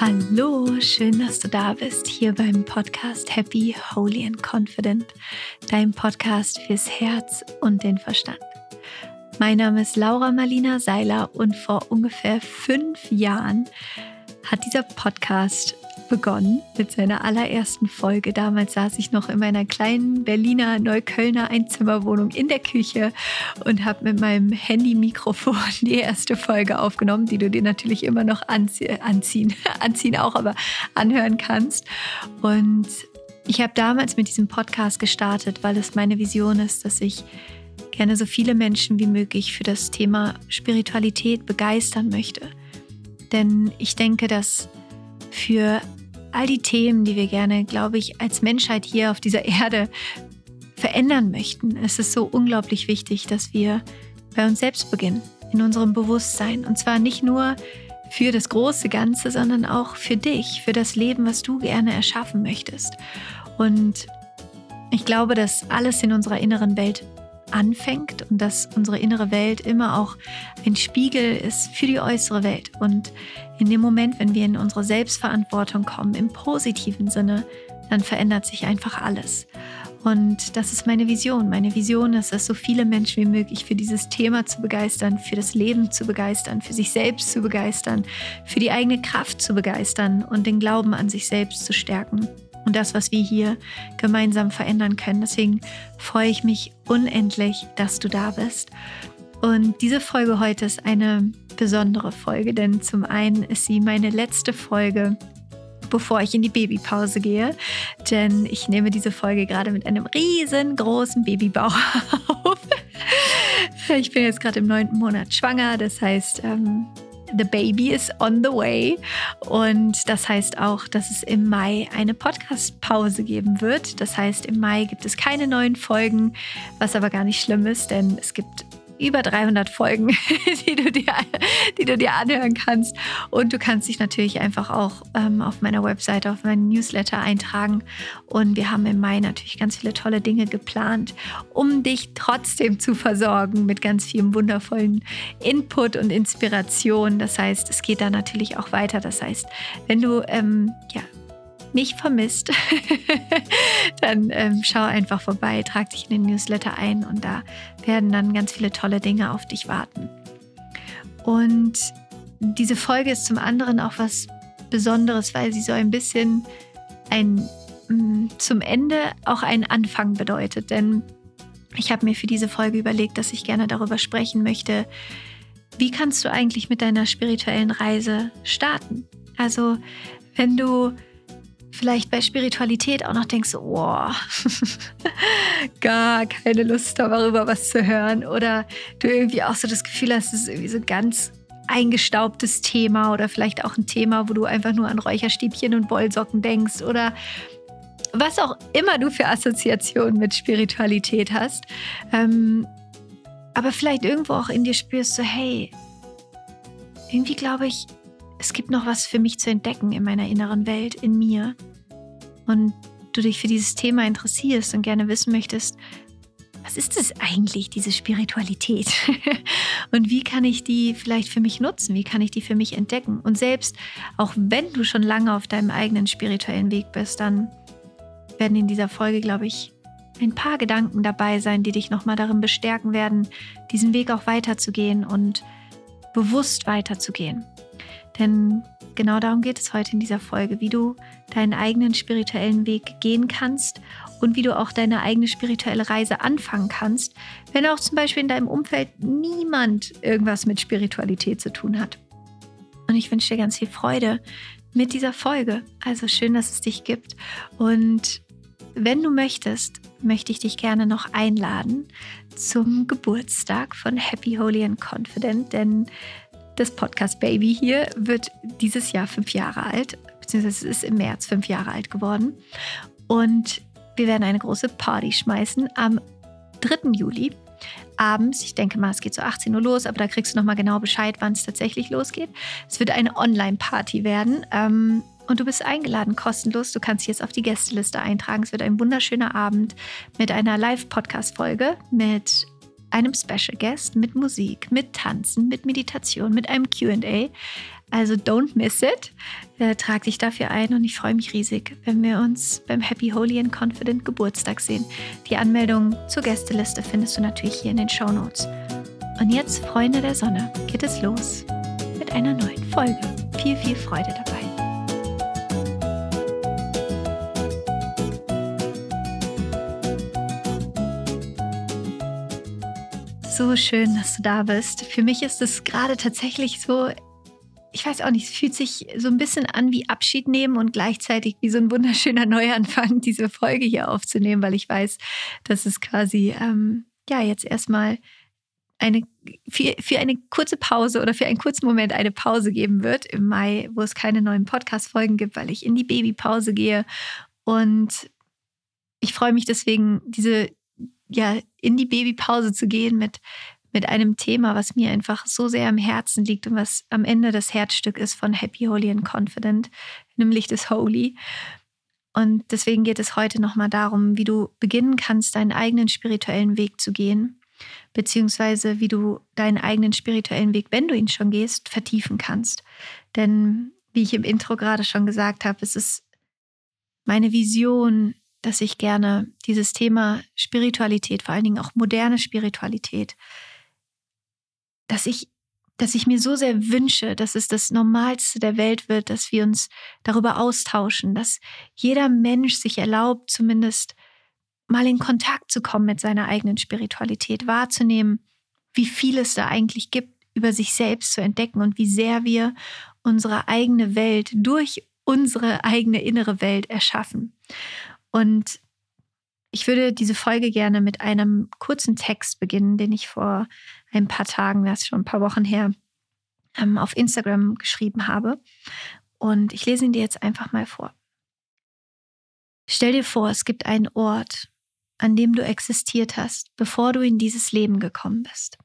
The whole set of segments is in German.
Hallo, schön, dass du da bist, hier beim Podcast Happy, Holy and Confident, dein Podcast fürs Herz und den Verstand. Mein Name ist Laura Marlina Seiler und vor ungefähr fünf Jahren hat dieser Podcast begonnen mit seiner allerersten Folge. Damals saß ich noch in meiner kleinen Berliner Neuköllner Einzimmerwohnung in der Küche und habe mit meinem Handy-Mikrofon die erste Folge aufgenommen, die du dir natürlich immer noch anzie anziehen, anziehen auch, aber anhören kannst. Und ich habe damals mit diesem Podcast gestartet, weil es meine Vision ist, dass ich gerne so viele Menschen wie möglich für das Thema Spiritualität begeistern möchte. Denn ich denke, dass für all die Themen, die wir gerne, glaube ich, als Menschheit hier auf dieser Erde verändern möchten. Es ist so unglaublich wichtig, dass wir bei uns selbst beginnen, in unserem Bewusstsein. Und zwar nicht nur für das große Ganze, sondern auch für dich, für das Leben, was du gerne erschaffen möchtest. Und ich glaube, dass alles in unserer inneren Welt anfängt und dass unsere innere Welt immer auch ein Spiegel ist für die äußere Welt. Und in dem Moment, wenn wir in unsere Selbstverantwortung kommen, im positiven Sinne, dann verändert sich einfach alles. Und das ist meine Vision. Meine Vision ist es, so viele Menschen wie möglich für dieses Thema zu begeistern, für das Leben zu begeistern, für sich selbst zu begeistern, für die eigene Kraft zu begeistern und den Glauben an sich selbst zu stärken und das, was wir hier gemeinsam verändern können. Deswegen freue ich mich unendlich, dass du da bist. Und diese Folge heute ist eine besondere Folge, denn zum einen ist sie meine letzte Folge bevor ich in die Babypause gehe. Denn ich nehme diese Folge gerade mit einem riesengroßen Babybauch auf. Ich bin jetzt gerade im neunten Monat schwanger. Das heißt, ähm, The Baby is on the way. Und das heißt auch, dass es im Mai eine Podcast-Pause geben wird. Das heißt, im Mai gibt es keine neuen Folgen, was aber gar nicht schlimm ist, denn es gibt über 300 Folgen, die du dir, die du dir anhören kannst. Und du kannst dich natürlich einfach auch ähm, auf meiner Webseite, auf meinen Newsletter eintragen. Und wir haben im Mai natürlich ganz viele tolle Dinge geplant, um dich trotzdem zu versorgen mit ganz vielem wundervollen Input und Inspiration. Das heißt, es geht da natürlich auch weiter. Das heißt, wenn du ähm, ja, mich vermisst, dann ähm, schau einfach vorbei, trag dich in den Newsletter ein und da werden dann ganz viele tolle Dinge auf dich warten. Und diese Folge ist zum anderen auch was Besonderes, weil sie so ein bisschen ein mm, zum Ende auch einen Anfang bedeutet. Denn ich habe mir für diese Folge überlegt, dass ich gerne darüber sprechen möchte, wie kannst du eigentlich mit deiner spirituellen Reise starten? Also wenn du vielleicht bei Spiritualität auch noch denkst, oh, gar keine Lust darüber was zu hören oder du irgendwie auch so das Gefühl hast, es ist irgendwie so ganz eingestaubtes Thema oder vielleicht auch ein Thema, wo du einfach nur an Räucherstäbchen und Wollsocken denkst oder was auch immer du für Assoziationen mit Spiritualität hast. Ähm, aber vielleicht irgendwo auch in dir spürst, so hey, irgendwie glaube ich, es gibt noch was für mich zu entdecken in meiner inneren Welt, in mir. Und du dich für dieses Thema interessierst und gerne wissen möchtest, was ist es eigentlich, diese Spiritualität? und wie kann ich die vielleicht für mich nutzen? Wie kann ich die für mich entdecken? Und selbst auch wenn du schon lange auf deinem eigenen spirituellen Weg bist, dann werden in dieser Folge, glaube ich, ein paar Gedanken dabei sein, die dich nochmal darin bestärken werden, diesen Weg auch weiterzugehen und bewusst weiterzugehen. Denn genau darum geht es heute in dieser Folge, wie du deinen eigenen spirituellen Weg gehen kannst und wie du auch deine eigene spirituelle Reise anfangen kannst, wenn auch zum Beispiel in deinem Umfeld niemand irgendwas mit Spiritualität zu tun hat. Und ich wünsche dir ganz viel Freude mit dieser Folge. Also schön, dass es dich gibt. Und wenn du möchtest, möchte ich dich gerne noch einladen zum Geburtstag von Happy, Holy and Confident, denn das Podcast Baby hier wird dieses Jahr fünf Jahre alt, beziehungsweise es ist im März fünf Jahre alt geworden. Und wir werden eine große Party schmeißen am 3. Juli abends. Ich denke mal, es geht so 18 Uhr los, aber da kriegst du nochmal genau Bescheid, wann es tatsächlich losgeht. Es wird eine Online-Party werden. Ähm, und du bist eingeladen, kostenlos. Du kannst dich jetzt auf die Gästeliste eintragen. Es wird ein wunderschöner Abend mit einer Live-Podcast-Folge mit einem Special Guest, mit Musik, mit Tanzen, mit Meditation, mit einem QA. Also don't miss it. Äh, trag dich dafür ein und ich freue mich riesig, wenn wir uns beim Happy Holy and Confident Geburtstag sehen. Die Anmeldung zur Gästeliste findest du natürlich hier in den Show Notes. Und jetzt, Freunde der Sonne, geht es los mit einer neuen Folge. Viel, viel Freude dabei. So schön, dass du da bist. Für mich ist es gerade tatsächlich so, ich weiß auch nicht, es fühlt sich so ein bisschen an wie Abschied nehmen und gleichzeitig wie so ein wunderschöner Neuanfang, diese Folge hier aufzunehmen, weil ich weiß, dass es quasi ähm, ja jetzt erstmal eine für, für eine kurze Pause oder für einen kurzen Moment eine Pause geben wird im Mai, wo es keine neuen Podcast-Folgen gibt, weil ich in die Babypause gehe. Und ich freue mich deswegen, diese ja in die Babypause zu gehen mit mit einem Thema, was mir einfach so sehr am Herzen liegt und was am Ende das Herzstück ist von Happy, Holy and Confident, nämlich das Holy. Und deswegen geht es heute nochmal darum, wie du beginnen kannst, deinen eigenen spirituellen Weg zu gehen, beziehungsweise wie du deinen eigenen spirituellen Weg, wenn du ihn schon gehst, vertiefen kannst. Denn wie ich im Intro gerade schon gesagt habe, es ist meine Vision, dass ich gerne dieses Thema Spiritualität, vor allen Dingen auch moderne Spiritualität, dass ich, dass ich mir so sehr wünsche, dass es das Normalste der Welt wird, dass wir uns darüber austauschen, dass jeder Mensch sich erlaubt, zumindest mal in Kontakt zu kommen mit seiner eigenen Spiritualität, wahrzunehmen, wie viel es da eigentlich gibt, über sich selbst zu entdecken und wie sehr wir unsere eigene Welt durch unsere eigene innere Welt erschaffen. Und ich würde diese Folge gerne mit einem kurzen Text beginnen, den ich vor ein paar Tagen, das ist schon ein paar Wochen her, ähm, auf Instagram geschrieben habe. Und ich lese ihn dir jetzt einfach mal vor. Stell dir vor, es gibt einen Ort, an dem du existiert hast, bevor du in dieses Leben gekommen bist.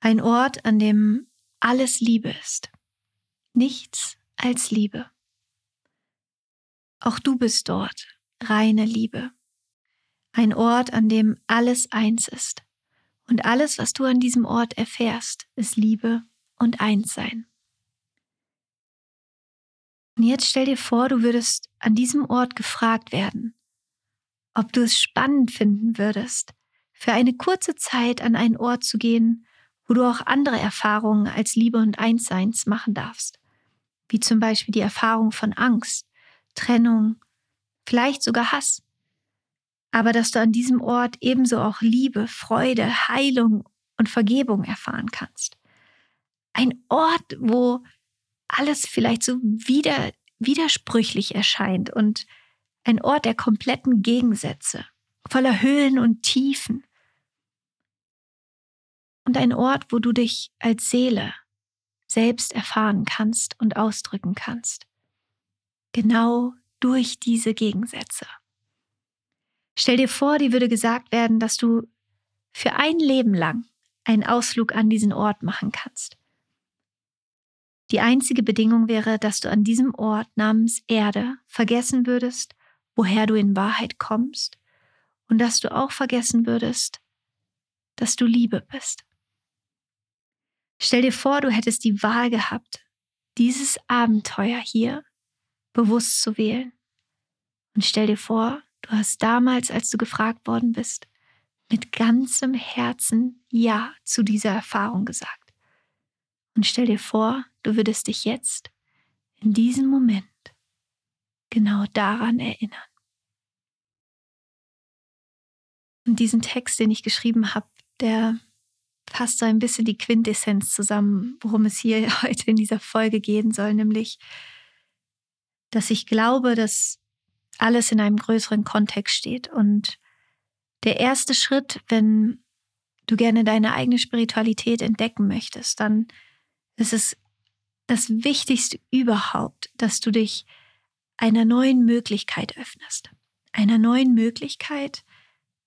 Ein Ort, an dem alles Liebe ist. Nichts als Liebe. Auch du bist dort, reine Liebe. Ein Ort, an dem alles eins ist. Und alles, was du an diesem Ort erfährst, ist Liebe und Einssein. Und jetzt stell dir vor, du würdest an diesem Ort gefragt werden, ob du es spannend finden würdest, für eine kurze Zeit an einen Ort zu gehen, wo du auch andere Erfahrungen als Liebe und Einsseins machen darfst, wie zum Beispiel die Erfahrung von Angst, Trennung, vielleicht sogar Hass aber dass du an diesem Ort ebenso auch Liebe, Freude, Heilung und Vergebung erfahren kannst. Ein Ort, wo alles vielleicht so wieder, widersprüchlich erscheint und ein Ort der kompletten Gegensätze, voller Höhen und Tiefen. Und ein Ort, wo du dich als Seele selbst erfahren kannst und ausdrücken kannst. Genau durch diese Gegensätze. Stell dir vor, dir würde gesagt werden, dass du für ein Leben lang einen Ausflug an diesen Ort machen kannst. Die einzige Bedingung wäre, dass du an diesem Ort namens Erde vergessen würdest, woher du in Wahrheit kommst und dass du auch vergessen würdest, dass du Liebe bist. Stell dir vor, du hättest die Wahl gehabt, dieses Abenteuer hier bewusst zu wählen. Und stell dir vor, Du hast damals, als du gefragt worden bist, mit ganzem Herzen Ja zu dieser Erfahrung gesagt. Und stell dir vor, du würdest dich jetzt, in diesem Moment, genau daran erinnern. Und diesen Text, den ich geschrieben habe, der fasst so ein bisschen die Quintessenz zusammen, worum es hier heute in dieser Folge gehen soll, nämlich, dass ich glaube, dass alles in einem größeren Kontext steht. Und der erste Schritt, wenn du gerne deine eigene Spiritualität entdecken möchtest, dann ist es das Wichtigste überhaupt, dass du dich einer neuen Möglichkeit öffnest. Einer neuen Möglichkeit,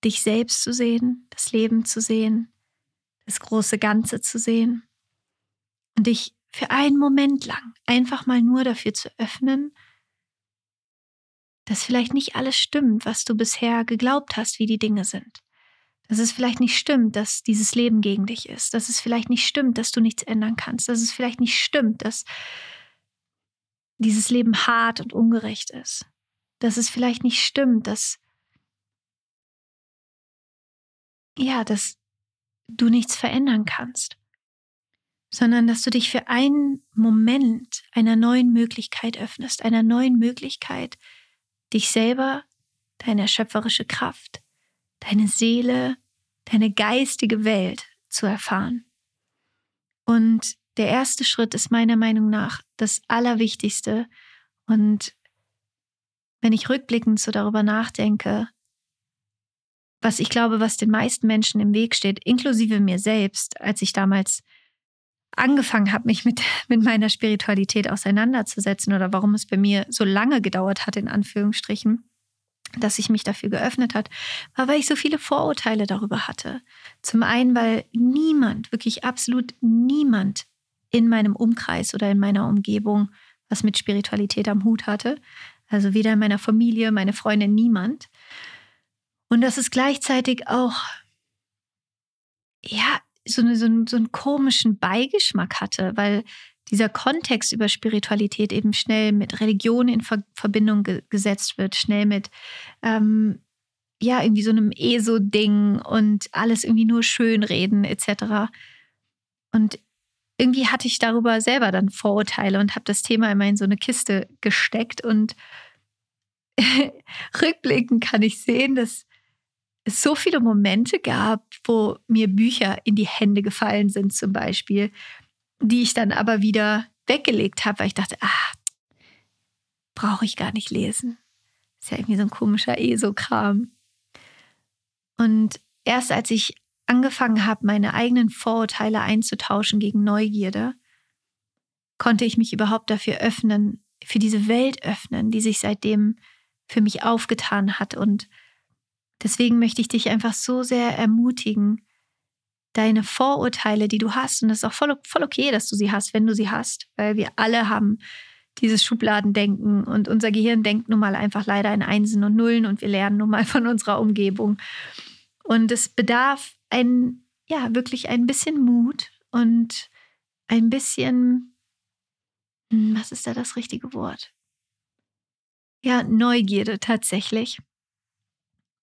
dich selbst zu sehen, das Leben zu sehen, das große Ganze zu sehen und dich für einen Moment lang einfach mal nur dafür zu öffnen, dass vielleicht nicht alles stimmt, was du bisher geglaubt hast, wie die Dinge sind. dass es vielleicht nicht stimmt, dass dieses Leben gegen dich ist, dass es vielleicht nicht stimmt, dass du nichts ändern kannst, dass es vielleicht nicht stimmt, dass dieses Leben hart und ungerecht ist, dass es vielleicht nicht stimmt, dass ja, dass du nichts verändern kannst, sondern dass du dich für einen Moment einer neuen Möglichkeit öffnest, einer neuen Möglichkeit, dich selber, deine schöpferische Kraft, deine Seele, deine geistige Welt zu erfahren. Und der erste Schritt ist meiner Meinung nach das Allerwichtigste. Und wenn ich rückblickend so darüber nachdenke, was ich glaube, was den meisten Menschen im Weg steht, inklusive mir selbst, als ich damals angefangen habe, mich mit, mit meiner Spiritualität auseinanderzusetzen oder warum es bei mir so lange gedauert hat, in Anführungsstrichen, dass ich mich dafür geöffnet hat, war, weil ich so viele Vorurteile darüber hatte. Zum einen, weil niemand, wirklich absolut niemand in meinem Umkreis oder in meiner Umgebung was mit Spiritualität am Hut hatte. Also weder in meiner Familie, meine Freunde, niemand. Und dass es gleichzeitig auch, ja, so, eine, so, einen, so einen komischen Beigeschmack hatte, weil dieser Kontext über Spiritualität eben schnell mit Religion in Ver Verbindung ge gesetzt wird, schnell mit ähm, ja irgendwie so einem ESO-Ding und alles irgendwie nur schönreden etc. Und irgendwie hatte ich darüber selber dann Vorurteile und habe das Thema immer in so eine Kiste gesteckt und rückblickend kann ich sehen, dass es so viele Momente gab, wo mir Bücher in die Hände gefallen sind, zum Beispiel, die ich dann aber wieder weggelegt habe, weil ich dachte, ah, brauche ich gar nicht lesen. Ist ja irgendwie so ein komischer ESO-Kram. Und erst als ich angefangen habe, meine eigenen Vorurteile einzutauschen gegen Neugierde, konnte ich mich überhaupt dafür öffnen, für diese Welt öffnen, die sich seitdem für mich aufgetan hat. Und deswegen möchte ich dich einfach so sehr ermutigen, deine Vorurteile, die du hast, und das ist auch voll, voll okay, dass du sie hast, wenn du sie hast, weil wir alle haben dieses Schubladendenken und unser Gehirn denkt nun mal einfach leider in Einsen und Nullen und wir lernen nun mal von unserer Umgebung. Und es bedarf ein, ja, wirklich ein bisschen Mut und ein bisschen, hm, was ist da das richtige Wort? Ja, Neugierde tatsächlich,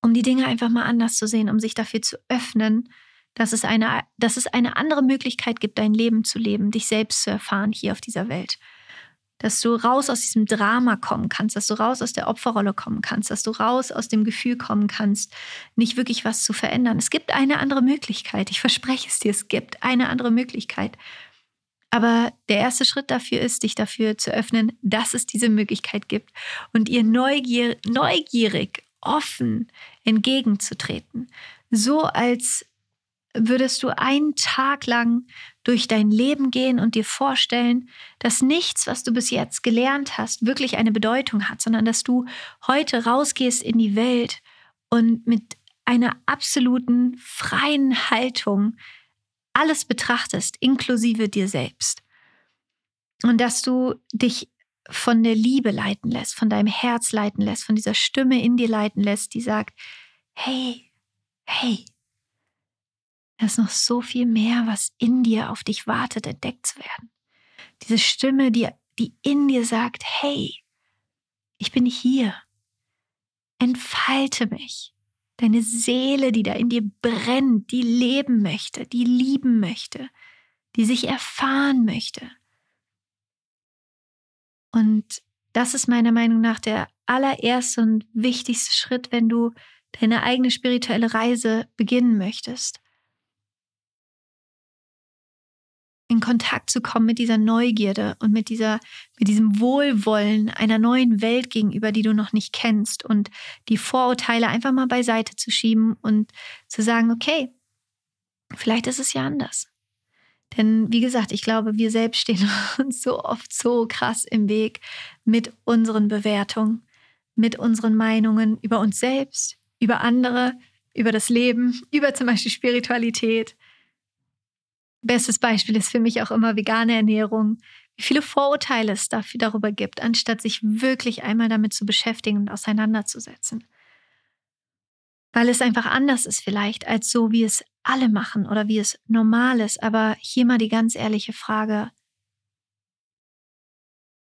um die Dinge einfach mal anders zu sehen, um sich dafür zu öffnen, dass es eine, dass es eine andere Möglichkeit gibt, dein Leben zu leben, dich selbst zu erfahren hier auf dieser Welt. Dass du raus aus diesem Drama kommen kannst, dass du raus aus der Opferrolle kommen kannst, dass du raus aus dem Gefühl kommen kannst, nicht wirklich was zu verändern. Es gibt eine andere Möglichkeit. Ich verspreche es dir, es gibt eine andere Möglichkeit. Aber der erste Schritt dafür ist, dich dafür zu öffnen, dass es diese Möglichkeit gibt und ihr neugier neugierig, offen entgegenzutreten. So als würdest du einen Tag lang durch dein Leben gehen und dir vorstellen, dass nichts, was du bis jetzt gelernt hast, wirklich eine Bedeutung hat, sondern dass du heute rausgehst in die Welt und mit einer absoluten freien Haltung alles betrachtest, inklusive dir selbst. Und dass du dich von der Liebe leiten lässt, von deinem Herz leiten lässt, von dieser Stimme in dir leiten lässt, die sagt, hey, hey, da ist noch so viel mehr, was in dir auf dich wartet, entdeckt zu werden. Diese Stimme, die, die in dir sagt, hey, ich bin hier. Entfalte mich. Deine Seele, die da in dir brennt, die leben möchte, die lieben möchte, die sich erfahren möchte. Und das ist meiner Meinung nach der allererste und wichtigste Schritt, wenn du deine eigene spirituelle Reise beginnen möchtest. in Kontakt zu kommen mit dieser Neugierde und mit dieser, mit diesem Wohlwollen einer neuen Welt gegenüber, die du noch nicht kennst und die Vorurteile einfach mal beiseite zu schieben und zu sagen, okay, vielleicht ist es ja anders. Denn wie gesagt, ich glaube, wir selbst stehen uns so oft so krass im Weg mit unseren Bewertungen, mit unseren Meinungen über uns selbst, über andere, über das Leben, über zum Beispiel Spiritualität Bestes Beispiel ist für mich auch immer vegane Ernährung. Wie viele Vorurteile es dafür darüber gibt, anstatt sich wirklich einmal damit zu beschäftigen und auseinanderzusetzen. Weil es einfach anders ist vielleicht als so, wie es alle machen oder wie es normal ist. Aber hier mal die ganz ehrliche Frage.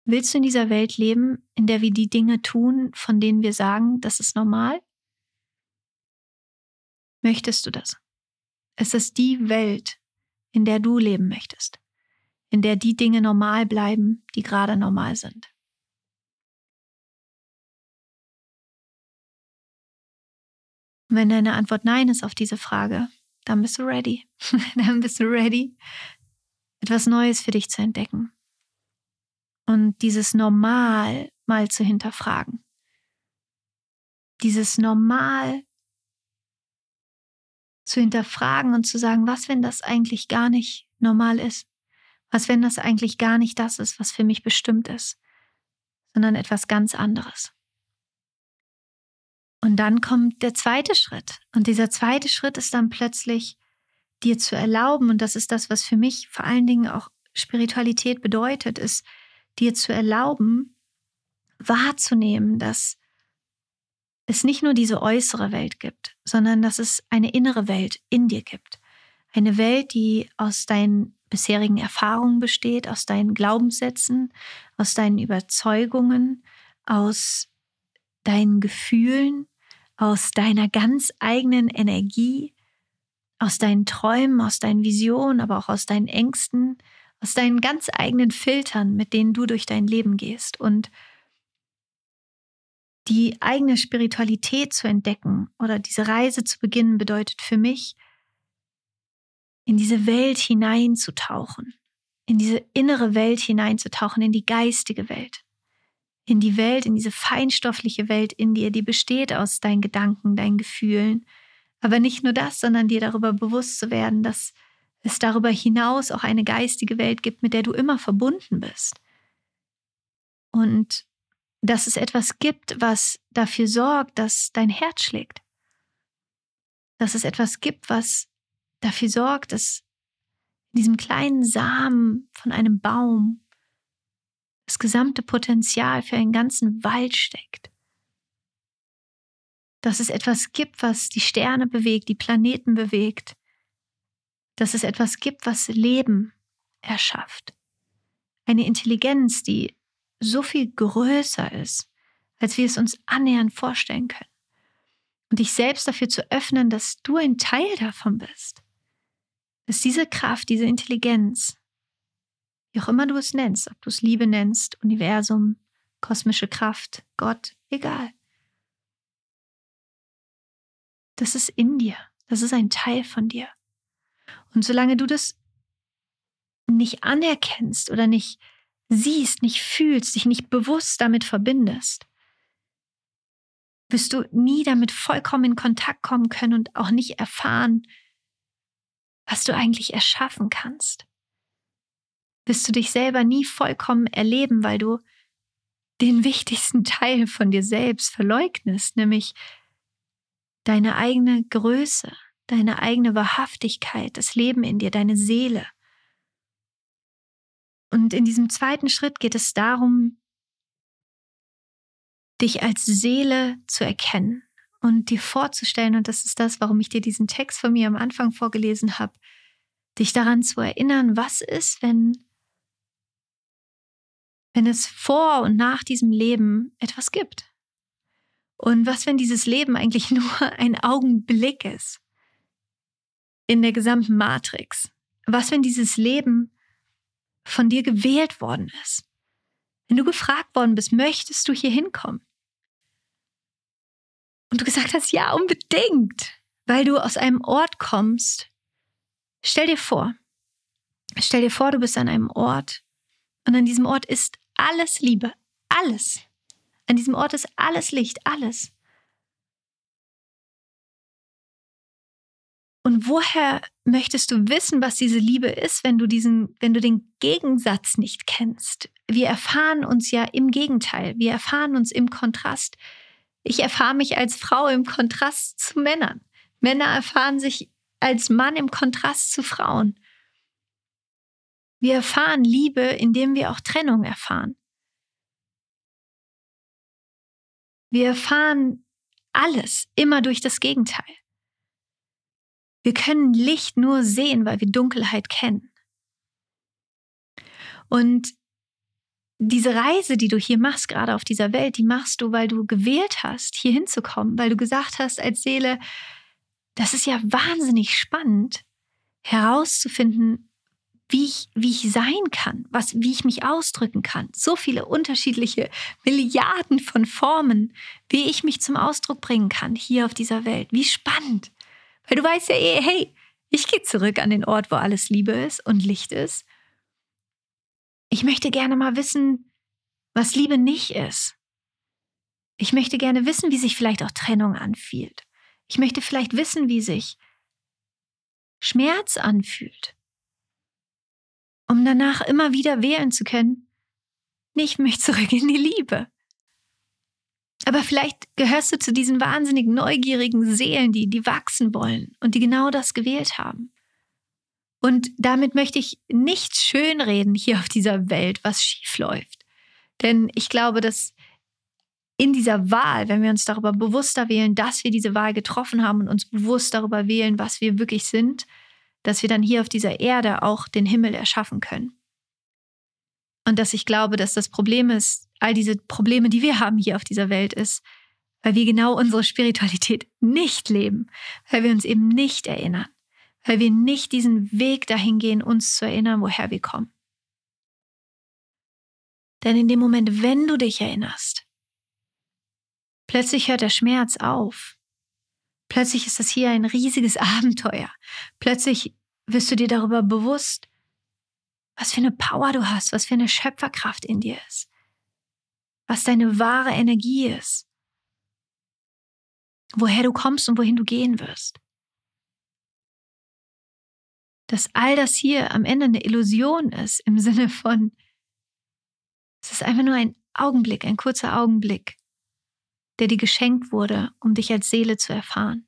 Willst du in dieser Welt leben, in der wir die Dinge tun, von denen wir sagen, das ist normal? Möchtest du das? Ist es die Welt, in der du leben möchtest? In der die Dinge normal bleiben, die gerade normal sind? Und wenn deine Antwort Nein ist auf diese Frage, dann bist du ready. dann bist du ready, etwas Neues für dich zu entdecken. Und dieses Normal mal zu hinterfragen. Dieses Normal zu hinterfragen und zu sagen, was, wenn das eigentlich gar nicht normal ist? Was, wenn das eigentlich gar nicht das ist, was für mich bestimmt ist, sondern etwas ganz anderes? Und dann kommt der zweite Schritt. Und dieser zweite Schritt ist dann plötzlich dir zu erlauben, und das ist das, was für mich vor allen Dingen auch Spiritualität bedeutet, ist dir zu erlauben, wahrzunehmen, dass es nicht nur diese äußere Welt gibt, sondern dass es eine innere Welt in dir gibt. Eine Welt, die aus deinen bisherigen Erfahrungen besteht, aus deinen Glaubenssätzen, aus deinen Überzeugungen, aus deinen Gefühlen, aus deiner ganz eigenen Energie, aus deinen Träumen, aus deinen Visionen, aber auch aus deinen Ängsten, aus deinen ganz eigenen Filtern, mit denen du durch dein Leben gehst. Und die eigene Spiritualität zu entdecken oder diese Reise zu beginnen, bedeutet für mich, in diese Welt hineinzutauchen, in diese innere Welt hineinzutauchen, in die geistige Welt in die Welt, in diese feinstoffliche Welt in dir, die besteht aus deinen Gedanken, deinen Gefühlen. Aber nicht nur das, sondern dir darüber bewusst zu werden, dass es darüber hinaus auch eine geistige Welt gibt, mit der du immer verbunden bist. Und dass es etwas gibt, was dafür sorgt, dass dein Herz schlägt. Dass es etwas gibt, was dafür sorgt, dass in diesem kleinen Samen von einem Baum das gesamte Potenzial für einen ganzen Wald steckt. Dass es etwas gibt, was die Sterne bewegt, die Planeten bewegt. Dass es etwas gibt, was Leben erschafft. Eine Intelligenz, die so viel größer ist, als wir es uns annähernd vorstellen können. Und dich selbst dafür zu öffnen, dass du ein Teil davon bist. Dass diese Kraft, diese Intelligenz wie auch immer du es nennst, ob du es Liebe nennst, Universum, kosmische Kraft, Gott, egal. Das ist in dir, das ist ein Teil von dir. Und solange du das nicht anerkennst oder nicht siehst, nicht fühlst, dich nicht bewusst damit verbindest, wirst du nie damit vollkommen in Kontakt kommen können und auch nicht erfahren, was du eigentlich erschaffen kannst wirst du dich selber nie vollkommen erleben, weil du den wichtigsten Teil von dir selbst verleugnest, nämlich deine eigene Größe, deine eigene Wahrhaftigkeit, das Leben in dir, deine Seele. Und in diesem zweiten Schritt geht es darum, dich als Seele zu erkennen und dir vorzustellen, und das ist das, warum ich dir diesen Text von mir am Anfang vorgelesen habe, dich daran zu erinnern, was ist, wenn wenn es vor und nach diesem Leben etwas gibt? Und was, wenn dieses Leben eigentlich nur ein Augenblick ist in der gesamten Matrix? Was, wenn dieses Leben von dir gewählt worden ist? Wenn du gefragt worden bist, möchtest du hier hinkommen? Und du gesagt hast, ja, unbedingt, weil du aus einem Ort kommst. Stell dir vor, stell dir vor, du bist an einem Ort und an diesem Ort ist alles Liebe, alles. An diesem Ort ist alles Licht, alles. Und woher möchtest du wissen, was diese Liebe ist, wenn du diesen, wenn du den Gegensatz nicht kennst? Wir erfahren uns ja im Gegenteil. Wir erfahren uns im Kontrast. Ich erfahre mich als Frau im Kontrast zu Männern. Männer erfahren sich als Mann im Kontrast zu Frauen. Wir erfahren Liebe, indem wir auch Trennung erfahren. Wir erfahren alles immer durch das Gegenteil. Wir können Licht nur sehen, weil wir Dunkelheit kennen. Und diese Reise, die du hier machst, gerade auf dieser Welt, die machst du, weil du gewählt hast, hier hinzukommen, weil du gesagt hast als Seele, das ist ja wahnsinnig spannend, herauszufinden, wie ich, wie ich sein kann, was, wie ich mich ausdrücken kann. So viele unterschiedliche Milliarden von Formen, wie ich mich zum Ausdruck bringen kann hier auf dieser Welt. Wie spannend. Weil du weißt ja eh, hey, ich gehe zurück an den Ort, wo alles Liebe ist und Licht ist. Ich möchte gerne mal wissen, was Liebe nicht ist. Ich möchte gerne wissen, wie sich vielleicht auch Trennung anfühlt. Ich möchte vielleicht wissen, wie sich Schmerz anfühlt um danach immer wieder wählen zu können, nicht mich zurück in die Liebe. Aber vielleicht gehörst du zu diesen wahnsinnig neugierigen Seelen, die, die wachsen wollen und die genau das gewählt haben. Und damit möchte ich nichts schönreden hier auf dieser Welt, was schief läuft. Denn ich glaube, dass in dieser Wahl, wenn wir uns darüber bewusster wählen, dass wir diese Wahl getroffen haben und uns bewusst darüber wählen, was wir wirklich sind, dass wir dann hier auf dieser Erde auch den Himmel erschaffen können. Und dass ich glaube, dass das Problem ist, all diese Probleme, die wir haben hier auf dieser Welt, ist, weil wir genau unsere Spiritualität nicht leben, weil wir uns eben nicht erinnern, weil wir nicht diesen Weg dahin gehen, uns zu erinnern, woher wir kommen. Denn in dem Moment, wenn du dich erinnerst, plötzlich hört der Schmerz auf. Plötzlich ist das hier ein riesiges Abenteuer. Plötzlich wirst du dir darüber bewusst, was für eine Power du hast, was für eine Schöpferkraft in dir ist, was deine wahre Energie ist, woher du kommst und wohin du gehen wirst. Dass all das hier am Ende eine Illusion ist, im Sinne von, es ist einfach nur ein Augenblick, ein kurzer Augenblick, der dir geschenkt wurde, um dich als Seele zu erfahren.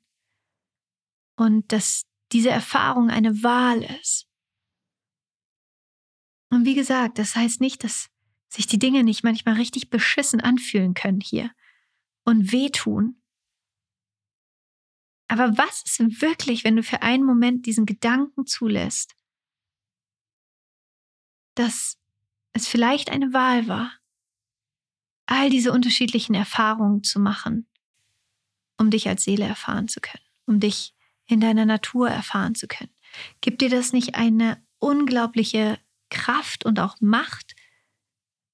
Und dass diese Erfahrung eine Wahl ist. Und wie gesagt, das heißt nicht, dass sich die Dinge nicht manchmal richtig beschissen anfühlen können hier und wehtun. Aber was ist wirklich, wenn du für einen Moment diesen Gedanken zulässt, dass es vielleicht eine Wahl war, all diese unterschiedlichen Erfahrungen zu machen, um dich als Seele erfahren zu können, um dich in deiner Natur erfahren zu können? Gibt dir das nicht eine unglaubliche Kraft und auch Macht,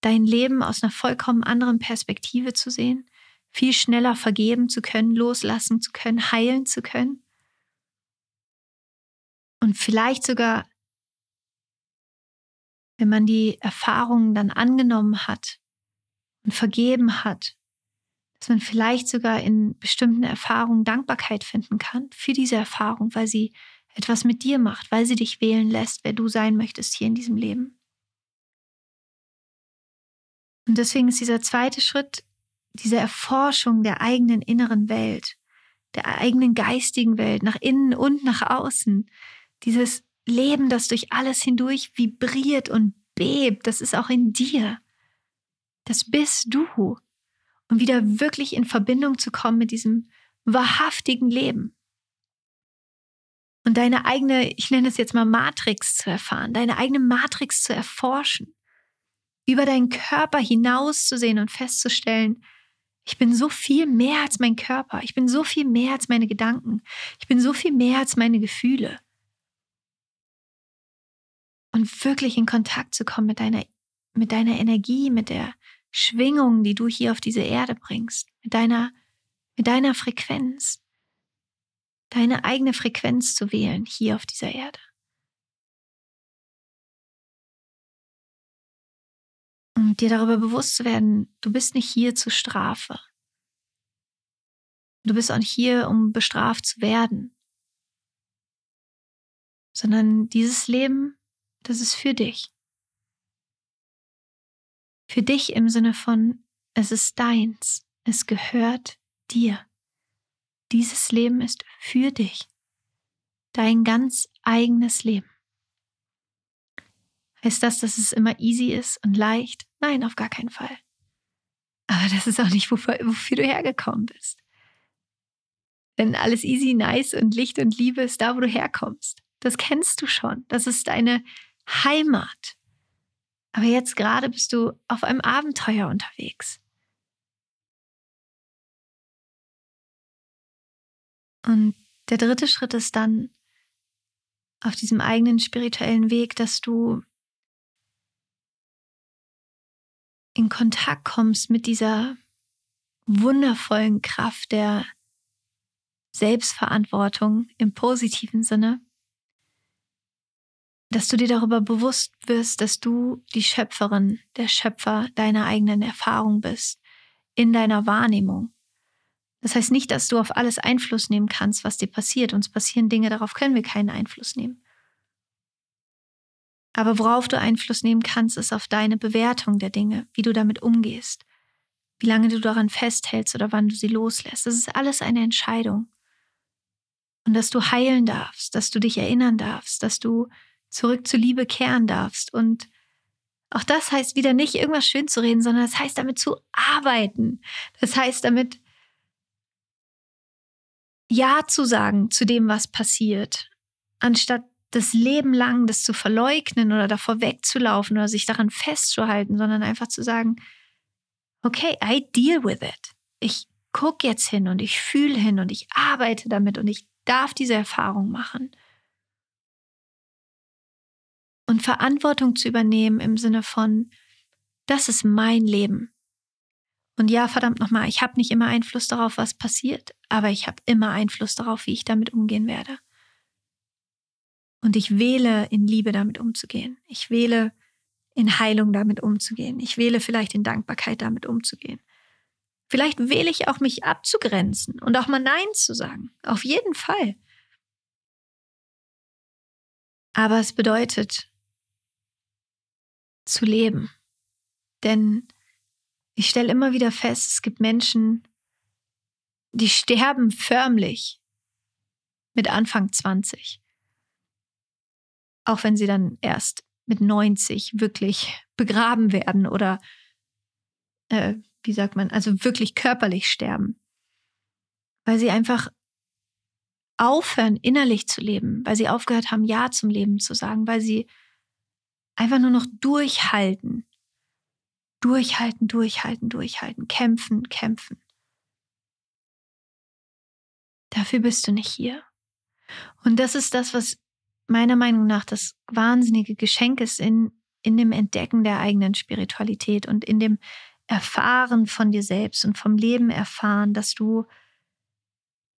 dein Leben aus einer vollkommen anderen Perspektive zu sehen, viel schneller vergeben zu können, loslassen zu können, heilen zu können? Und vielleicht sogar, wenn man die Erfahrungen dann angenommen hat und vergeben hat dass man vielleicht sogar in bestimmten Erfahrungen Dankbarkeit finden kann für diese Erfahrung, weil sie etwas mit dir macht, weil sie dich wählen lässt, wer du sein möchtest hier in diesem Leben. Und deswegen ist dieser zweite Schritt diese Erforschung der eigenen inneren Welt, der eigenen geistigen Welt, nach innen und nach außen. Dieses Leben, das durch alles hindurch vibriert und bebt, das ist auch in dir. Das bist du und wieder wirklich in Verbindung zu kommen mit diesem wahrhaftigen Leben. Und deine eigene, ich nenne es jetzt mal Matrix zu erfahren, deine eigene Matrix zu erforschen, über deinen Körper hinauszusehen und festzustellen, ich bin so viel mehr als mein Körper, ich bin so viel mehr als meine Gedanken, ich bin so viel mehr als meine Gefühle. Und wirklich in Kontakt zu kommen mit deiner, mit deiner Energie, mit der Schwingungen, die du hier auf diese Erde bringst, mit deiner, mit deiner Frequenz, deine eigene Frequenz zu wählen hier auf dieser Erde. Und dir darüber bewusst zu werden, du bist nicht hier zur Strafe. Du bist auch nicht hier, um bestraft zu werden, sondern dieses Leben, das ist für dich. Für dich im Sinne von, es ist deins, es gehört dir. Dieses Leben ist für dich, dein ganz eigenes Leben. Heißt das, dass es immer easy ist und leicht? Nein, auf gar keinen Fall. Aber das ist auch nicht, wofür, wofür du hergekommen bist. Denn alles easy, nice und Licht und Liebe ist da, wo du herkommst. Das kennst du schon. Das ist deine Heimat. Aber jetzt gerade bist du auf einem Abenteuer unterwegs. Und der dritte Schritt ist dann auf diesem eigenen spirituellen Weg, dass du in Kontakt kommst mit dieser wundervollen Kraft der Selbstverantwortung im positiven Sinne, dass du dir darüber bewusst wirst, dass du die Schöpferin, der Schöpfer deiner eigenen Erfahrung bist, in deiner Wahrnehmung. Das heißt nicht, dass du auf alles Einfluss nehmen kannst, was dir passiert. Uns passieren Dinge, darauf können wir keinen Einfluss nehmen. Aber worauf du Einfluss nehmen kannst, ist auf deine Bewertung der Dinge, wie du damit umgehst, wie lange du daran festhältst oder wann du sie loslässt. Das ist alles eine Entscheidung. Und dass du heilen darfst, dass du dich erinnern darfst, dass du zurück zur Liebe kehren darfst. Und auch das heißt wieder nicht irgendwas schön zu reden, sondern das heißt damit zu arbeiten. Das heißt damit Ja zu sagen zu dem, was passiert, anstatt das Leben lang das zu verleugnen oder davor wegzulaufen oder sich daran festzuhalten, sondern einfach zu sagen, okay, I deal with it. Ich gucke jetzt hin und ich fühle hin und ich arbeite damit und ich darf diese Erfahrung machen und Verantwortung zu übernehmen im Sinne von, das ist mein Leben. Und ja, verdammt nochmal, ich habe nicht immer Einfluss darauf, was passiert, aber ich habe immer Einfluss darauf, wie ich damit umgehen werde. Und ich wähle, in Liebe damit umzugehen. Ich wähle, in Heilung damit umzugehen. Ich wähle vielleicht in Dankbarkeit damit umzugehen. Vielleicht wähle ich auch, mich abzugrenzen und auch mal Nein zu sagen. Auf jeden Fall. Aber es bedeutet, zu leben. Denn ich stelle immer wieder fest, es gibt Menschen, die sterben förmlich mit Anfang 20. Auch wenn sie dann erst mit 90 wirklich begraben werden oder, äh, wie sagt man, also wirklich körperlich sterben. Weil sie einfach aufhören, innerlich zu leben, weil sie aufgehört haben, Ja zum Leben zu sagen, weil sie Einfach nur noch durchhalten. Durchhalten, durchhalten, durchhalten. Kämpfen, kämpfen. Dafür bist du nicht hier. Und das ist das, was meiner Meinung nach das wahnsinnige Geschenk ist in, in dem Entdecken der eigenen Spiritualität und in dem Erfahren von dir selbst und vom Leben erfahren, dass du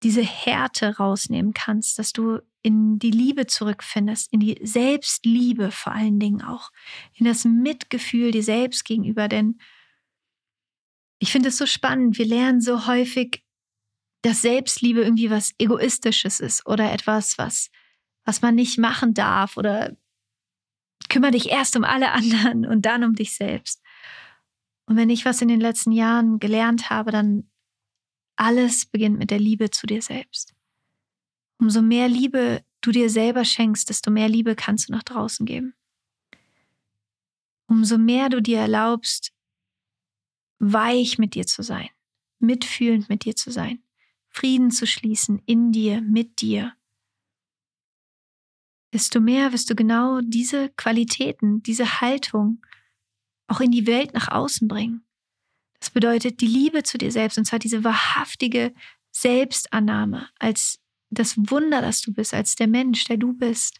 diese Härte rausnehmen kannst, dass du in die Liebe zurückfindest, in die Selbstliebe vor allen Dingen auch, in das Mitgefühl dir selbst gegenüber. Denn ich finde es so spannend, wir lernen so häufig, dass Selbstliebe irgendwie was Egoistisches ist oder etwas, was, was man nicht machen darf oder kümmere dich erst um alle anderen und dann um dich selbst. Und wenn ich was in den letzten Jahren gelernt habe, dann alles beginnt mit der Liebe zu dir selbst. Umso mehr Liebe du dir selber schenkst, desto mehr Liebe kannst du nach draußen geben. Umso mehr du dir erlaubst, weich mit dir zu sein, mitfühlend mit dir zu sein, Frieden zu schließen in dir, mit dir, desto mehr wirst du genau diese Qualitäten, diese Haltung auch in die Welt nach außen bringen. Das bedeutet die Liebe zu dir selbst, und zwar diese wahrhaftige Selbstannahme als das Wunder, das du bist, als der Mensch, der du bist.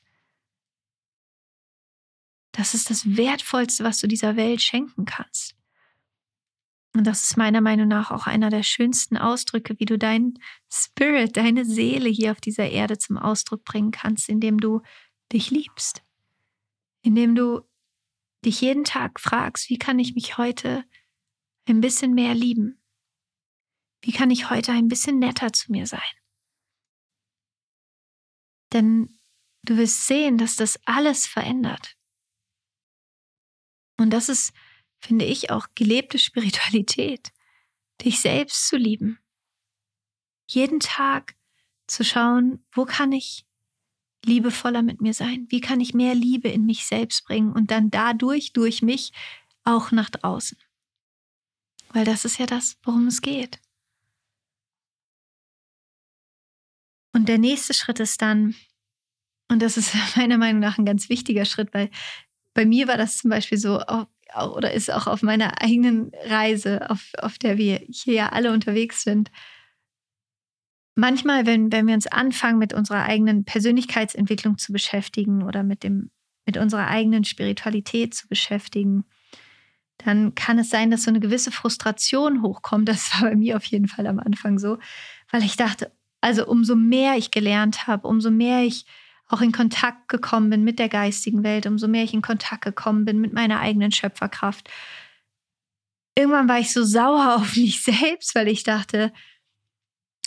Das ist das Wertvollste, was du dieser Welt schenken kannst. Und das ist meiner Meinung nach auch einer der schönsten Ausdrücke, wie du deinen Spirit, deine Seele hier auf dieser Erde zum Ausdruck bringen kannst, indem du dich liebst. Indem du dich jeden Tag fragst, wie kann ich mich heute ein bisschen mehr lieben? Wie kann ich heute ein bisschen netter zu mir sein? Denn du wirst sehen, dass das alles verändert. Und das ist, finde ich, auch gelebte Spiritualität, dich selbst zu lieben. Jeden Tag zu schauen, wo kann ich liebevoller mit mir sein? Wie kann ich mehr Liebe in mich selbst bringen und dann dadurch, durch mich, auch nach draußen? Weil das ist ja das, worum es geht. Und der nächste Schritt ist dann, und das ist meiner Meinung nach ein ganz wichtiger Schritt, weil bei mir war das zum Beispiel so, oder ist auch auf meiner eigenen Reise, auf, auf der wir hier ja alle unterwegs sind. Manchmal, wenn, wenn wir uns anfangen, mit unserer eigenen Persönlichkeitsentwicklung zu beschäftigen oder mit, dem, mit unserer eigenen Spiritualität zu beschäftigen, dann kann es sein, dass so eine gewisse Frustration hochkommt. Das war bei mir auf jeden Fall am Anfang so, weil ich dachte, also umso mehr ich gelernt habe, umso mehr ich auch in Kontakt gekommen bin mit der geistigen Welt, umso mehr ich in Kontakt gekommen bin mit meiner eigenen Schöpferkraft. Irgendwann war ich so sauer auf mich selbst, weil ich dachte,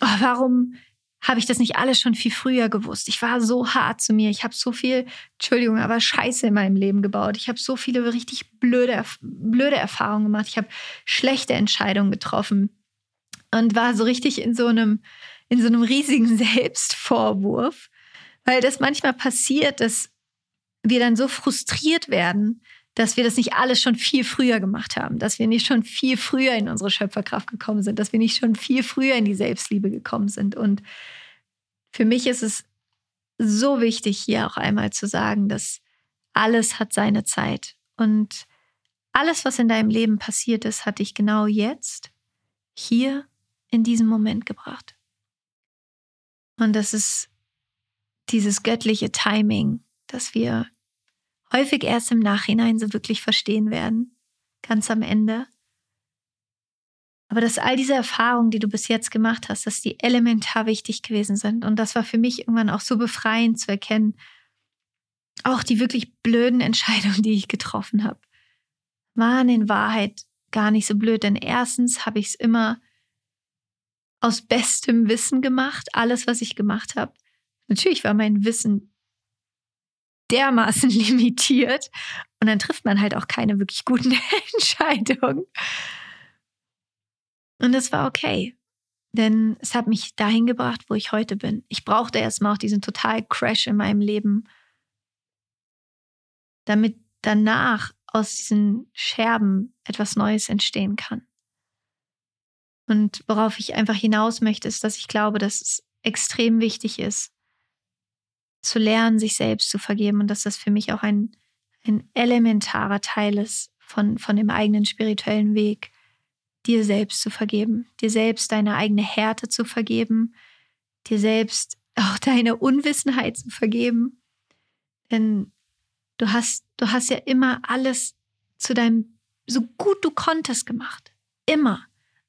oh, warum habe ich das nicht alles schon viel früher gewusst? Ich war so hart zu mir. Ich habe so viel, Entschuldigung, aber Scheiße in meinem Leben gebaut. Ich habe so viele richtig blöde, blöde Erfahrungen gemacht. Ich habe schlechte Entscheidungen getroffen und war so richtig in so einem, in so einem riesigen Selbstvorwurf weil das manchmal passiert, dass wir dann so frustriert werden, dass wir das nicht alles schon viel früher gemacht haben, dass wir nicht schon viel früher in unsere Schöpferkraft gekommen sind, dass wir nicht schon viel früher in die Selbstliebe gekommen sind. Und für mich ist es so wichtig, hier auch einmal zu sagen, dass alles hat seine Zeit. Und alles, was in deinem Leben passiert ist, hat dich genau jetzt, hier, in diesem Moment gebracht. Und das ist dieses göttliche Timing, das wir häufig erst im Nachhinein so wirklich verstehen werden, ganz am Ende. Aber dass all diese Erfahrungen, die du bis jetzt gemacht hast, dass die elementar wichtig gewesen sind. Und das war für mich irgendwann auch so befreiend zu erkennen. Auch die wirklich blöden Entscheidungen, die ich getroffen habe, waren in Wahrheit gar nicht so blöd. Denn erstens habe ich es immer aus bestem Wissen gemacht, alles, was ich gemacht habe. Natürlich war mein Wissen dermaßen limitiert und dann trifft man halt auch keine wirklich guten Entscheidungen. Und das war okay, denn es hat mich dahin gebracht, wo ich heute bin. Ich brauchte erstmal auch diesen total Crash in meinem Leben, damit danach aus diesen Scherben etwas Neues entstehen kann. Und worauf ich einfach hinaus möchte, ist, dass ich glaube, dass es extrem wichtig ist, zu lernen, sich selbst zu vergeben und dass das für mich auch ein, ein elementarer Teil ist von, von dem eigenen spirituellen Weg, dir selbst zu vergeben, dir selbst deine eigene Härte zu vergeben, dir selbst auch deine Unwissenheit zu vergeben. Denn du hast, du hast ja immer alles zu deinem, so gut du konntest gemacht. Immer.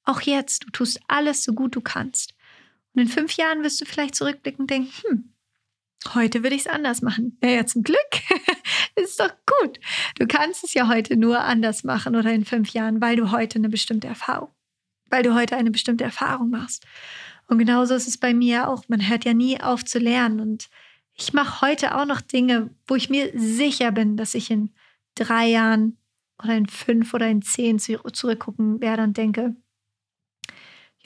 Auch jetzt. Du tust alles so gut du kannst. Und in fünf Jahren wirst du vielleicht zurückblicken und denken, hm, Heute würde ich es anders machen. Naja, zum Glück. ist doch gut. Du kannst es ja heute nur anders machen oder in fünf Jahren, weil du heute eine bestimmte Erfahrung, weil du heute eine bestimmte Erfahrung machst. Und genauso ist es bei mir auch. Man hört ja nie auf zu lernen. Und ich mache heute auch noch Dinge, wo ich mir sicher bin, dass ich in drei Jahren oder in fünf oder in zehn zurückgucken werde und denke,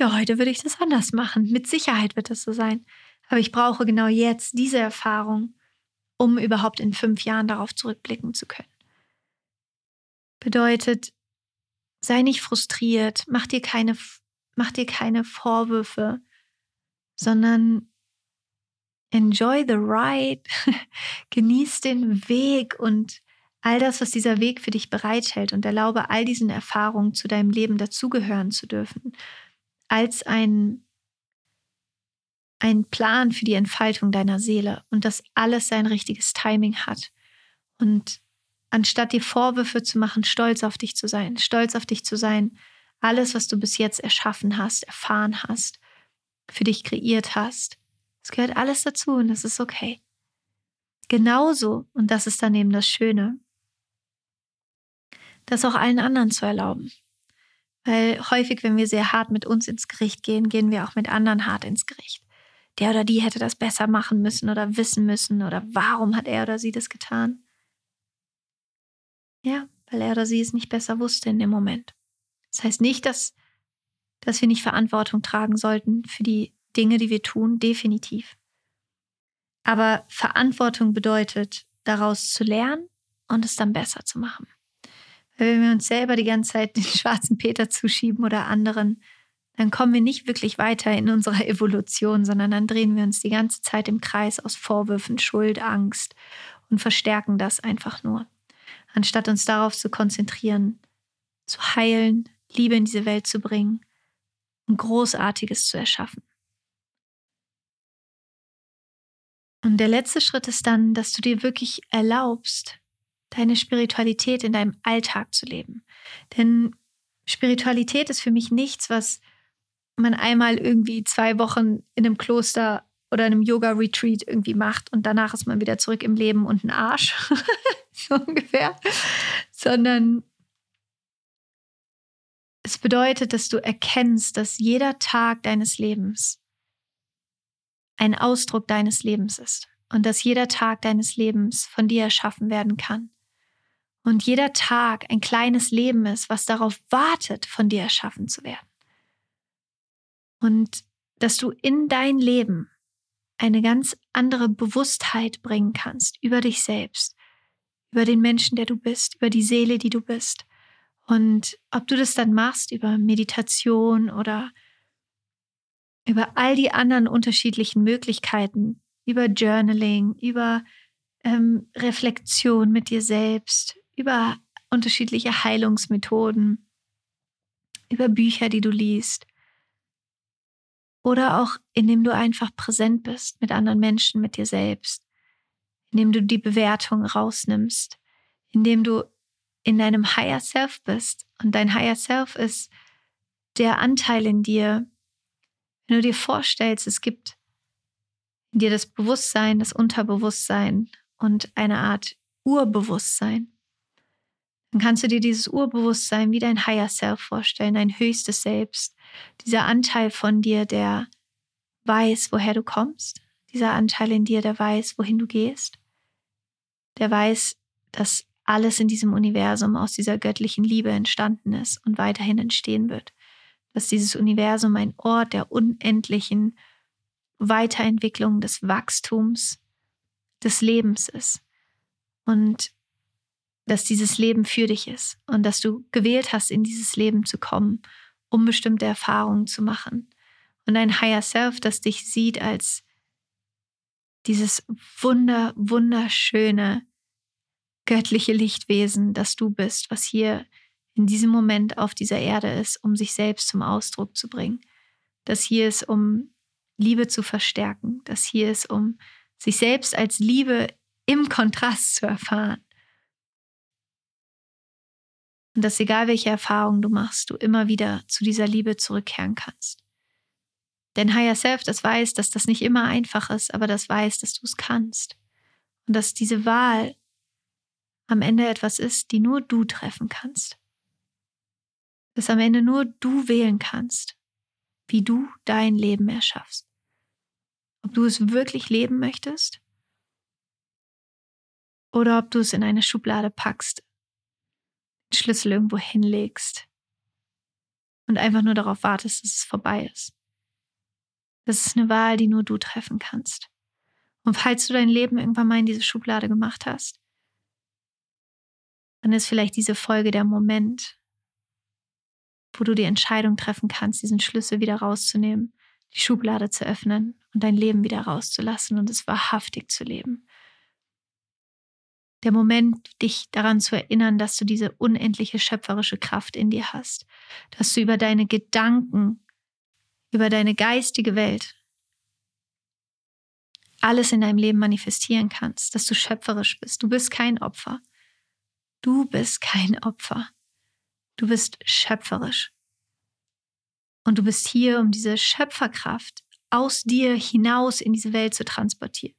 ja, heute würde ich das anders machen. Mit Sicherheit wird das so sein. Aber ich brauche genau jetzt diese Erfahrung, um überhaupt in fünf Jahren darauf zurückblicken zu können. Bedeutet, sei nicht frustriert, mach dir keine, mach dir keine Vorwürfe, sondern enjoy the ride, genieß den Weg und all das, was dieser Weg für dich bereithält und erlaube all diesen Erfahrungen zu deinem Leben dazugehören zu dürfen, als ein einen Plan für die Entfaltung deiner Seele und dass alles sein richtiges Timing hat. Und anstatt dir Vorwürfe zu machen, stolz auf dich zu sein, stolz auf dich zu sein, alles, was du bis jetzt erschaffen hast, erfahren hast, für dich kreiert hast, es gehört alles dazu und das ist okay. Genauso, und das ist dann eben das Schöne, das auch allen anderen zu erlauben. Weil häufig, wenn wir sehr hart mit uns ins Gericht gehen, gehen wir auch mit anderen hart ins Gericht der oder die hätte das besser machen müssen oder wissen müssen oder warum hat er oder sie das getan? Ja, weil er oder sie es nicht besser wusste in dem Moment. Das heißt nicht, dass, dass wir nicht Verantwortung tragen sollten für die Dinge, die wir tun, definitiv. Aber Verantwortung bedeutet, daraus zu lernen und es dann besser zu machen. Weil wenn wir uns selber die ganze Zeit den schwarzen Peter zuschieben oder anderen, dann kommen wir nicht wirklich weiter in unserer Evolution, sondern dann drehen wir uns die ganze Zeit im Kreis aus Vorwürfen, Schuld, Angst und verstärken das einfach nur. Anstatt uns darauf zu konzentrieren, zu heilen, Liebe in diese Welt zu bringen und Großartiges zu erschaffen. Und der letzte Schritt ist dann, dass du dir wirklich erlaubst, deine Spiritualität in deinem Alltag zu leben. Denn Spiritualität ist für mich nichts, was man einmal irgendwie zwei Wochen in einem Kloster oder einem Yoga-Retreat irgendwie macht und danach ist man wieder zurück im Leben und ein Arsch, so ungefähr, sondern es bedeutet, dass du erkennst, dass jeder Tag deines Lebens ein Ausdruck deines Lebens ist und dass jeder Tag deines Lebens von dir erschaffen werden kann. Und jeder Tag ein kleines Leben ist, was darauf wartet, von dir erschaffen zu werden. Und dass du in dein Leben eine ganz andere Bewusstheit bringen kannst über dich selbst, über den Menschen, der du bist, über die Seele, die du bist. Und ob du das dann machst über Meditation oder über all die anderen unterschiedlichen Möglichkeiten, über Journaling, über ähm, Reflexion mit dir selbst, über unterschiedliche Heilungsmethoden, über Bücher, die du liest. Oder auch indem du einfach präsent bist mit anderen Menschen, mit dir selbst, indem du die Bewertung rausnimmst, indem du in deinem Higher Self bist. Und dein Higher Self ist der Anteil in dir, wenn du dir vorstellst, es gibt in dir das Bewusstsein, das Unterbewusstsein und eine Art Urbewusstsein, dann kannst du dir dieses Urbewusstsein wie dein Higher Self vorstellen, dein höchstes Selbst, dieser Anteil von dir, der weiß, woher du kommst, dieser Anteil in dir, der weiß, wohin du gehst, der weiß, dass alles in diesem Universum aus dieser göttlichen Liebe entstanden ist und weiterhin entstehen wird. Dass dieses Universum ein Ort der unendlichen Weiterentwicklung, des Wachstums, des Lebens ist. Und dass dieses Leben für dich ist und dass du gewählt hast, in dieses Leben zu kommen, um bestimmte Erfahrungen zu machen. Und ein Higher Self, das dich sieht als dieses wunder, wunderschöne, göttliche Lichtwesen, das du bist, was hier in diesem Moment auf dieser Erde ist, um sich selbst zum Ausdruck zu bringen. Das hier ist, um Liebe zu verstärken. Das hier ist, um sich selbst als Liebe im Kontrast zu erfahren. Und dass egal welche Erfahrung du machst, du immer wieder zu dieser Liebe zurückkehren kannst. Denn Higher Self, das weiß, dass das nicht immer einfach ist, aber das weiß, dass du es kannst. Und dass diese Wahl am Ende etwas ist, die nur du treffen kannst dass am Ende nur du wählen kannst, wie du dein Leben erschaffst. Ob du es wirklich leben möchtest oder ob du es in eine Schublade packst, den Schlüssel irgendwo hinlegst und einfach nur darauf wartest, dass es vorbei ist. Das ist eine Wahl, die nur du treffen kannst. Und falls du dein Leben irgendwann mal in diese Schublade gemacht hast, dann ist vielleicht diese Folge der Moment, wo du die Entscheidung treffen kannst, diesen Schlüssel wieder rauszunehmen, die Schublade zu öffnen und dein Leben wieder rauszulassen und es wahrhaftig zu leben. Der Moment, dich daran zu erinnern, dass du diese unendliche schöpferische Kraft in dir hast, dass du über deine Gedanken, über deine geistige Welt alles in deinem Leben manifestieren kannst, dass du schöpferisch bist. Du bist kein Opfer. Du bist kein Opfer. Du bist schöpferisch. Und du bist hier, um diese Schöpferkraft aus dir hinaus in diese Welt zu transportieren.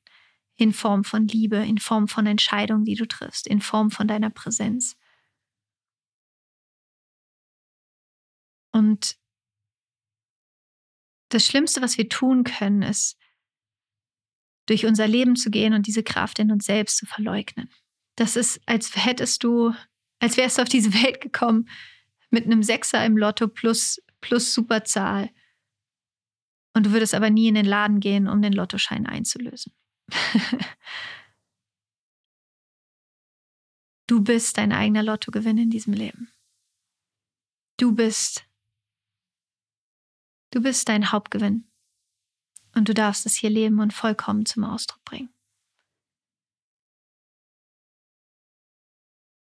In Form von Liebe, in Form von Entscheidungen, die du triffst, in Form von deiner Präsenz. Und das Schlimmste, was wir tun können, ist, durch unser Leben zu gehen und diese Kraft in uns selbst zu verleugnen. Das ist, als hättest du, als wärst du auf diese Welt gekommen mit einem Sechser im Lotto plus, plus Superzahl. Und du würdest aber nie in den Laden gehen, um den Lottoschein einzulösen. du bist dein eigener Lottogewinn in diesem Leben. Du bist Du bist dein Hauptgewinn. Und du darfst es hier leben und vollkommen zum Ausdruck bringen.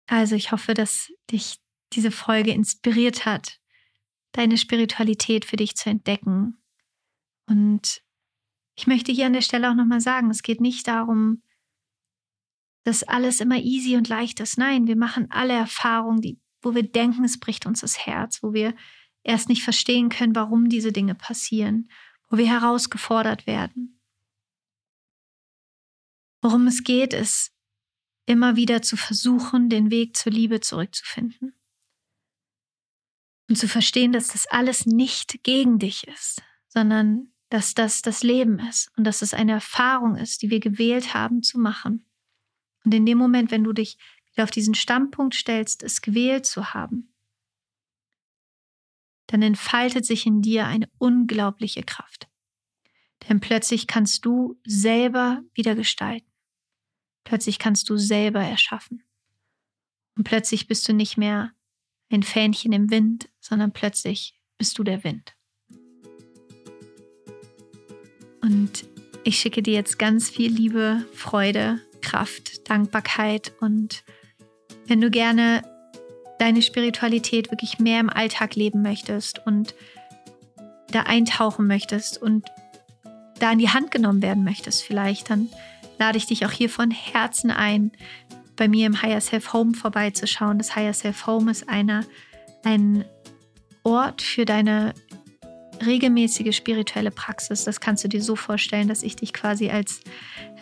Also ich hoffe, dass dich diese Folge inspiriert hat, deine Spiritualität für dich zu entdecken. Und ich möchte hier an der Stelle auch nochmal sagen, es geht nicht darum, dass alles immer easy und leicht ist. Nein, wir machen alle Erfahrungen, die, wo wir denken, es bricht uns das Herz, wo wir erst nicht verstehen können, warum diese Dinge passieren, wo wir herausgefordert werden. Worum es geht, ist immer wieder zu versuchen, den Weg zur Liebe zurückzufinden. Und zu verstehen, dass das alles nicht gegen dich ist, sondern dass das das Leben ist und dass es eine Erfahrung ist, die wir gewählt haben zu machen. Und in dem Moment, wenn du dich wieder auf diesen Standpunkt stellst, es gewählt zu haben, dann entfaltet sich in dir eine unglaubliche Kraft. Denn plötzlich kannst du selber wieder gestalten. Plötzlich kannst du selber erschaffen. Und plötzlich bist du nicht mehr ein Fähnchen im Wind, sondern plötzlich bist du der Wind. Und ich schicke dir jetzt ganz viel Liebe, Freude, Kraft, Dankbarkeit und wenn du gerne deine Spiritualität wirklich mehr im Alltag leben möchtest und da eintauchen möchtest und da in die Hand genommen werden möchtest vielleicht, dann lade ich dich auch hier von Herzen ein, bei mir im Higher Self Home vorbeizuschauen. Das Higher Self Home ist einer, ein Ort für deine regelmäßige spirituelle Praxis. Das kannst du dir so vorstellen, dass ich dich quasi als,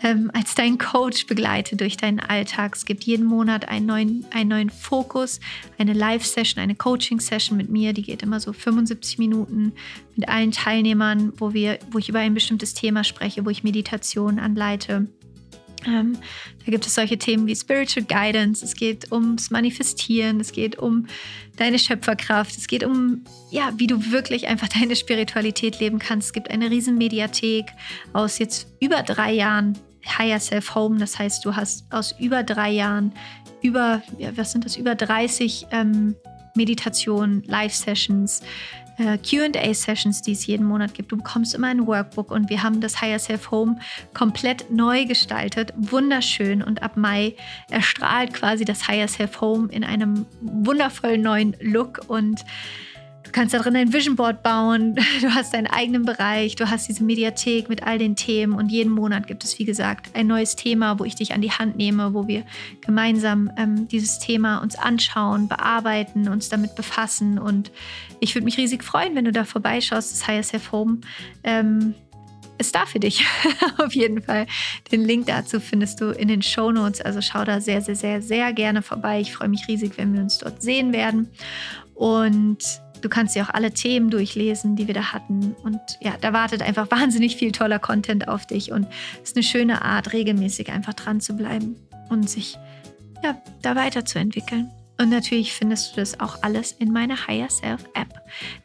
ähm, als dein Coach begleite durch deinen Alltag. Es gibt jeden Monat einen neuen, einen neuen Fokus, eine Live-Session, eine Coaching-Session mit mir. Die geht immer so 75 Minuten mit allen Teilnehmern, wo, wir, wo ich über ein bestimmtes Thema spreche, wo ich Meditation anleite ähm, da gibt es solche Themen wie Spiritual Guidance, es geht ums Manifestieren, es geht um deine Schöpferkraft, es geht um, ja, wie du wirklich einfach deine Spiritualität leben kannst. Es gibt eine riesen Mediathek aus jetzt über drei Jahren Higher Self Home. Das heißt, du hast aus über drei Jahren über, ja, was sind das, über 30 ähm, Meditationen, Live-Sessions, äh, QA-Sessions, die es jeden Monat gibt. Du bekommst immer ein Workbook und wir haben das Higher Self Home komplett neu gestaltet. Wunderschön. Und ab Mai erstrahlt quasi das Higher Self Home in einem wundervollen neuen Look und kannst da drin ein Vision Board bauen, du hast deinen eigenen Bereich, du hast diese Mediathek mit all den Themen und jeden Monat gibt es, wie gesagt, ein neues Thema, wo ich dich an die Hand nehme, wo wir gemeinsam ähm, dieses Thema uns anschauen, bearbeiten, uns damit befassen und ich würde mich riesig freuen, wenn du da vorbeischaust. Das Self Home ähm, ist da für dich. Auf jeden Fall. Den Link dazu findest du in den Show Notes. Also schau da sehr, sehr, sehr, sehr gerne vorbei. Ich freue mich riesig, wenn wir uns dort sehen werden. Und Du kannst dir auch alle Themen durchlesen, die wir da hatten. Und ja, da wartet einfach wahnsinnig viel toller Content auf dich. Und es ist eine schöne Art, regelmäßig einfach dran zu bleiben und sich ja, da weiterzuentwickeln. Und natürlich findest du das auch alles in meiner Higher Self App.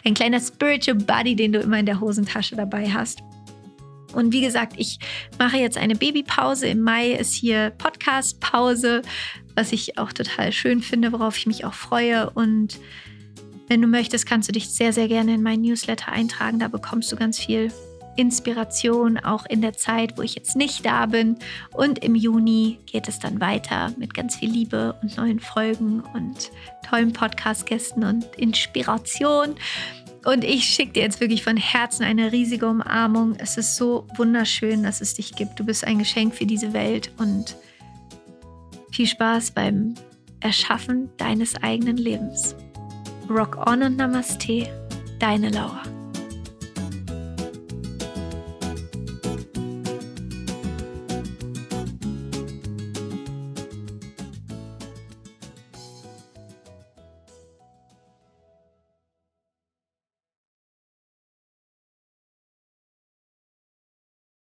Dein kleiner Spiritual Buddy, den du immer in der Hosentasche dabei hast. Und wie gesagt, ich mache jetzt eine Babypause. Im Mai ist hier Podcast-Pause, was ich auch total schön finde, worauf ich mich auch freue. Und wenn du möchtest, kannst du dich sehr, sehr gerne in meinen Newsletter eintragen. Da bekommst du ganz viel Inspiration, auch in der Zeit, wo ich jetzt nicht da bin. Und im Juni geht es dann weiter mit ganz viel Liebe und neuen Folgen und tollen Podcast-Gästen und Inspiration. Und ich schicke dir jetzt wirklich von Herzen eine riesige Umarmung. Es ist so wunderschön, dass es dich gibt. Du bist ein Geschenk für diese Welt und viel Spaß beim Erschaffen deines eigenen Lebens. Rock on und Namaste, deine Laura.